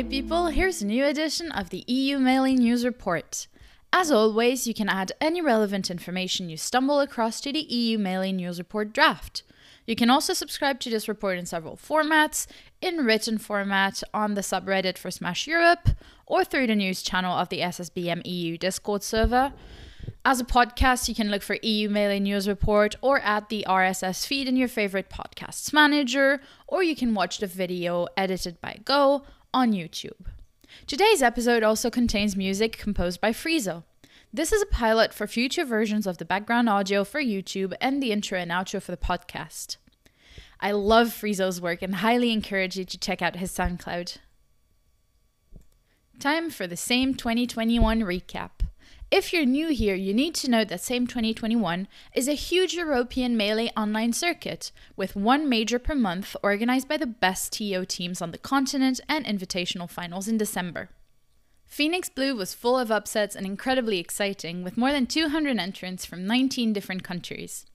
Melee people! Here's a new edition of the EU Melee News Report. As always, you can add any relevant information you stumble across to the EU Melee News Report draft. You can also subscribe to this report in several formats in written format on the subreddit for Smash Europe or through the news channel of the SSBM EU Discord server. As a podcast, you can look for EU Melee News Report or add the RSS feed in your favorite podcasts manager, or you can watch the video edited by Go on YouTube. Today's episode also contains music composed by Friezo. This is a pilot for future versions of the background audio for YouTube and the intro and outro for the podcast. I love Friezo's work and highly encourage you to check out his SoundCloud. Time for the same 2021 recap. If you're new here, you need to know that SAME 2021 is a huge European Melee online circuit, with one major per month organized by the best TO teams on the continent and invitational finals in December. Phoenix Blue was full of upsets and incredibly exciting, with more than 200 entrants from 19 different countries.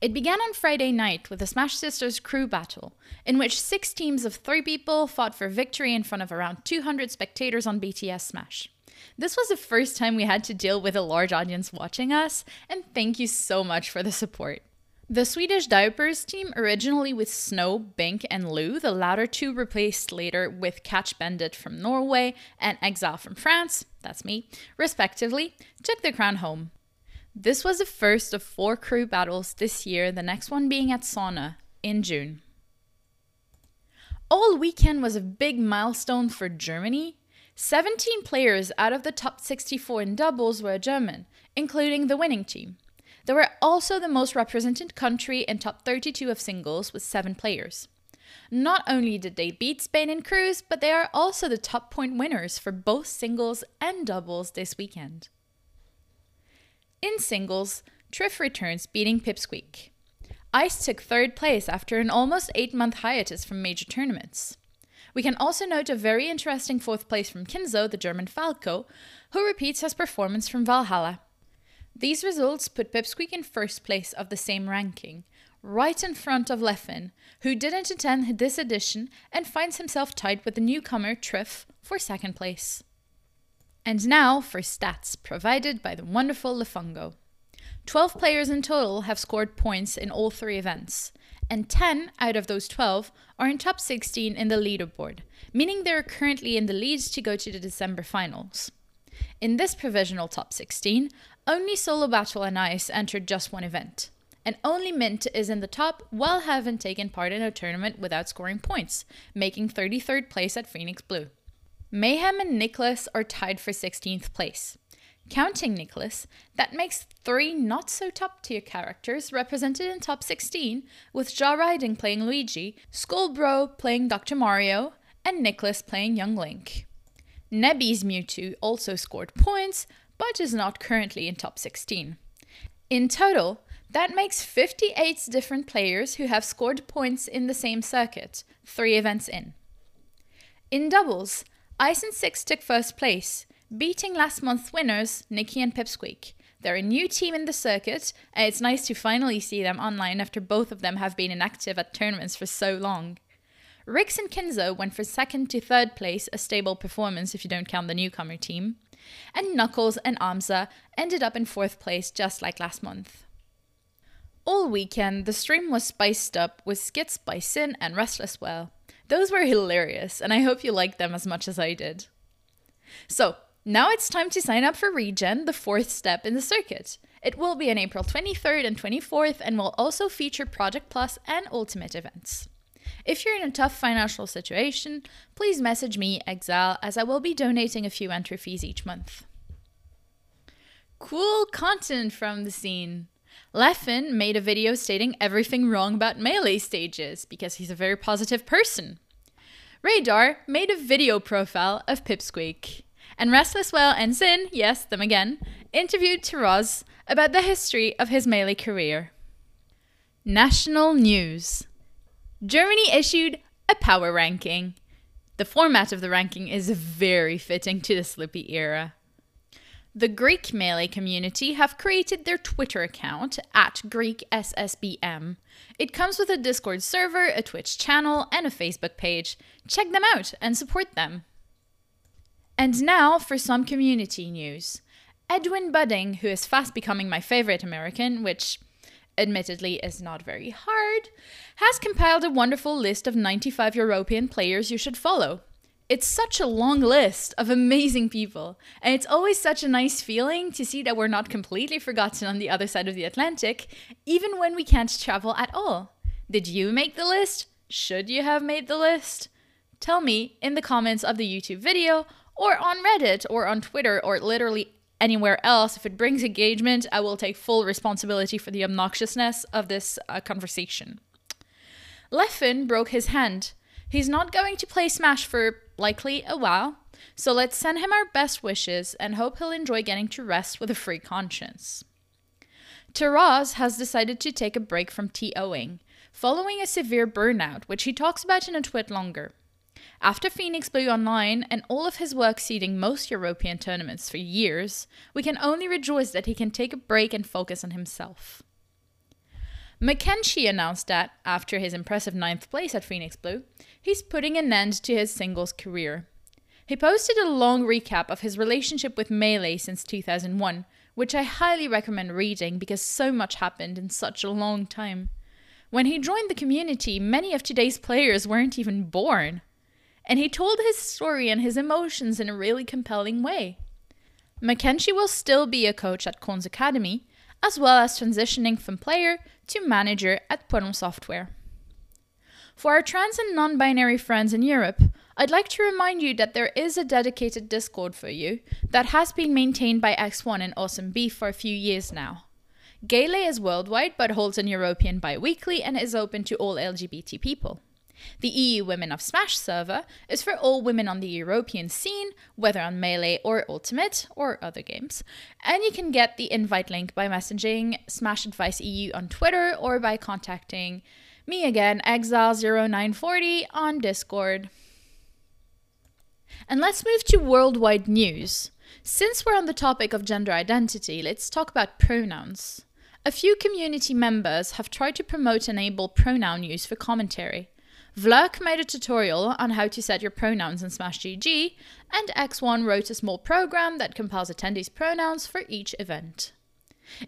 It began on Friday night with the Smash Sisters crew battle, in which six teams of three people fought for victory in front of around 200 spectators on BTS Smash. This was the first time we had to deal with a large audience watching us, and thank you so much for the support. The Swedish Diapers team, originally with Snow, Bink, and Lou, the latter two replaced later with Catch Bandit from Norway and Exile from France, that's me, respectively, took the crown home. This was the first of four crew battles this year, the next one being at Sauna in June. All weekend was a big milestone for Germany 17 players out of the top 64 in doubles were German, including the winning team. They were also the most represented country in top 32 of singles with 7 players. Not only did they beat Spain and Cruz, but they are also the top point winners for both singles and doubles this weekend. In singles, Trif returns beating Pipsqueak. Ice took third place after an almost 8 month hiatus from major tournaments. We can also note a very interesting fourth place from Kinzo, the German Falco, who repeats his performance from Valhalla. These results put Pipsqueak in first place of the same ranking, right in front of Leffen, who didn't attend this edition and finds himself tied with the newcomer Trif for second place. And now for stats provided by the wonderful Lefungo. 12 players in total have scored points in all three events, and 10 out of those 12 are in top 16 in the leaderboard, meaning they are currently in the leads to go to the December finals. In this provisional top 16, only Solo Battle and Ice entered just one event, and only Mint is in the top while having taken part in a tournament without scoring points, making 33rd place at Phoenix Blue. Mayhem and Nicholas are tied for 16th place. Counting Nicholas, that makes three not so top tier characters represented in top 16, with Jaw Riding playing Luigi, Skullbro playing Dr. Mario, and Nicholas playing Young Link. Nebby's Mewtwo also scored points, but is not currently in top 16. In total, that makes 58 different players who have scored points in the same circuit, three events in. In doubles, Ice and Six took first place, beating last month's winners, Nikki and Pipsqueak. They're a new team in the circuit, and it's nice to finally see them online after both of them have been inactive at tournaments for so long. Rix and Kinzo went from second to third place, a stable performance if you don't count the newcomer team. And Knuckles and Amza ended up in fourth place, just like last month. All weekend, the stream was spiced up with skits by Sin and Restless Well. Those were hilarious, and I hope you liked them as much as I did. So, now it's time to sign up for Regen, the fourth step in the circuit. It will be on April 23rd and 24th and will also feature Project Plus and Ultimate events. If you're in a tough financial situation, please message me, Exile, as I will be donating a few entry fees each month. Cool content from the scene. Leffen made a video stating everything wrong about melee stages because he's a very positive person. Radar made a video profile of Pipsqueak. And Restless Well and Zin, yes, them again, interviewed Taraz about the history of his melee career. National News Germany issued a power ranking. The format of the ranking is very fitting to the Slippi era. The Greek Melee community have created their Twitter account at GreekSSBM. It comes with a Discord server, a Twitch channel, and a Facebook page. Check them out and support them. And now for some community news. Edwin Budding, who is fast becoming my favorite American, which admittedly is not very hard, has compiled a wonderful list of 95 European players you should follow. It's such a long list of amazing people, and it's always such a nice feeling to see that we're not completely forgotten on the other side of the Atlantic, even when we can't travel at all. Did you make the list? Should you have made the list? Tell me in the comments of the YouTube video, or on Reddit, or on Twitter, or literally anywhere else, if it brings engagement, I will take full responsibility for the obnoxiousness of this uh, conversation. Leffen broke his hand. He's not going to play Smash for likely a while, so let's send him our best wishes and hope he'll enjoy getting to rest with a free conscience. Taraz has decided to take a break from TOing, following a severe burnout, which he talks about in a tweet longer. After Phoenix Blue Online and all of his work seeding most European tournaments for years, we can only rejoice that he can take a break and focus on himself. McKenzie announced that, after his impressive ninth place at Phoenix Blue, he's putting an end to his singles career. He posted a long recap of his relationship with Melee since 2001, which I highly recommend reading because so much happened in such a long time. When he joined the community, many of today's players weren't even born and he told his story and his emotions in a really compelling way. McKenzie will still be a coach at Korn's Academy, as well as transitioning from player to manager at Poron Software. For our trans and non binary friends in Europe, I'd like to remind you that there is a dedicated Discord for you that has been maintained by X1 and Awesome for a few years now. Gayle is worldwide but holds an European bi weekly and is open to all LGBT people. The EU Women of Smash server is for all women on the European scene, whether on Melee or Ultimate or other games. And you can get the invite link by messaging Smash Advice EU on Twitter or by contacting me again, Exile0940 on Discord. And let's move to worldwide news. Since we're on the topic of gender identity, let's talk about pronouns. A few community members have tried to promote enable pronoun use for commentary. Vlurk made a tutorial on how to set your pronouns in Smash GG, and X1 wrote a small program that compiles attendees' pronouns for each event.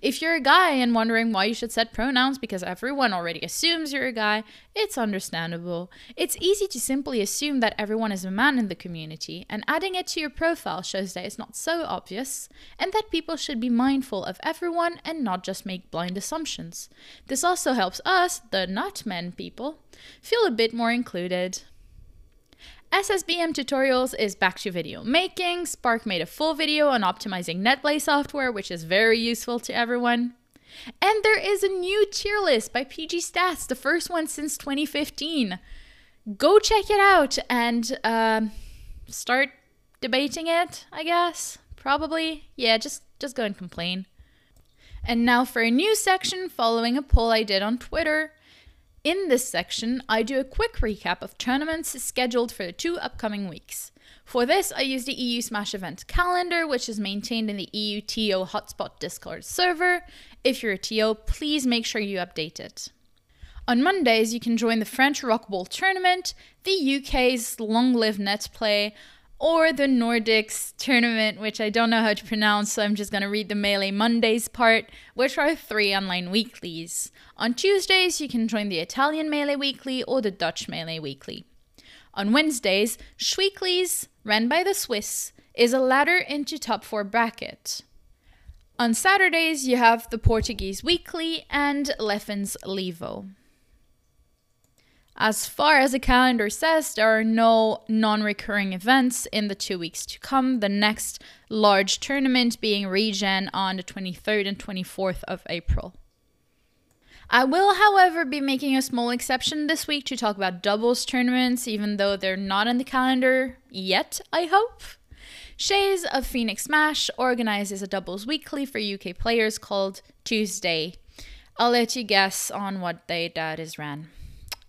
If you're a guy and wondering why you should set pronouns because everyone already assumes you're a guy, it's understandable. It's easy to simply assume that everyone is a man in the community, and adding it to your profile shows that it's not so obvious, and that people should be mindful of everyone and not just make blind assumptions. This also helps us, the not men people, feel a bit more included. SSBM Tutorials is back to video making. Spark made a full video on optimizing NetPlay software, which is very useful to everyone. And there is a new tier list by PG Stats, the first one since 2015. Go check it out and uh, start debating it, I guess. Probably. Yeah, just, just go and complain. And now for a new section following a poll I did on Twitter. In this section, I do a quick recap of tournaments scheduled for the two upcoming weeks. For this, I use the EU Smash event calendar, which is maintained in the EU TO Hotspot Discord server. If you're a TO, please make sure you update it. On Mondays, you can join the French Rock Ball tournament, the UK's Long Live Netplay, or the Nordics tournament, which I don't know how to pronounce, so I'm just going to read the Melee Mondays part, which are three online weeklies. On Tuesdays, you can join the Italian Melee Weekly or the Dutch Melee Weekly. On Wednesdays, Schweeklies, ran by the Swiss, is a ladder into top 4 bracket. On Saturdays, you have the Portuguese Weekly and Leffen's Levo. As far as the calendar says, there are no non recurring events in the two weeks to come. The next large tournament being Regen on the 23rd and 24th of April. I will, however, be making a small exception this week to talk about doubles tournaments, even though they're not in the calendar yet, I hope. Shays of Phoenix Smash organizes a doubles weekly for UK players called Tuesday. I'll let you guess on what day that is ran.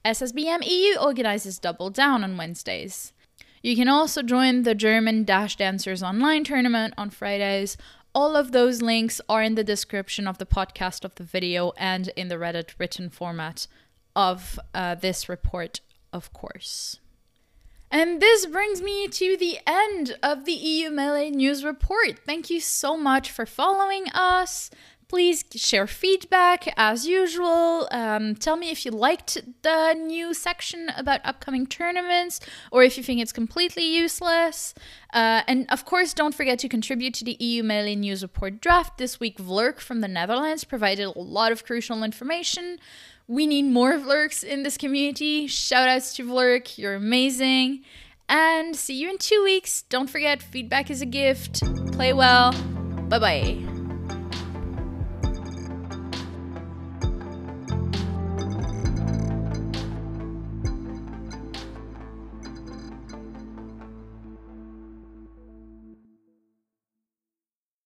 SSBM EU organizes Double Down on Wednesdays. You can also join the German Dash Dancers online tournament on Fridays All of those links are in the description of the podcast, of the video, and in the Reddit written format of uh, this report, of course. And this brings me to the end of the EU Melee News Report. Thank you so much for following us. Please share feedback as usual. Um, tell me if you liked the new section about upcoming tournaments or if you think it's completely useless. Uh, and of course, don't forget to contribute to the EU Melee News Report draft. This week, Vlurk from the Netherlands provided a lot of crucial information. We need more Vlurks in this community. Shout outs to Vlurk, you're amazing. And see you in two weeks. Don't forget, feedback is a gift. Play well. Bye bye.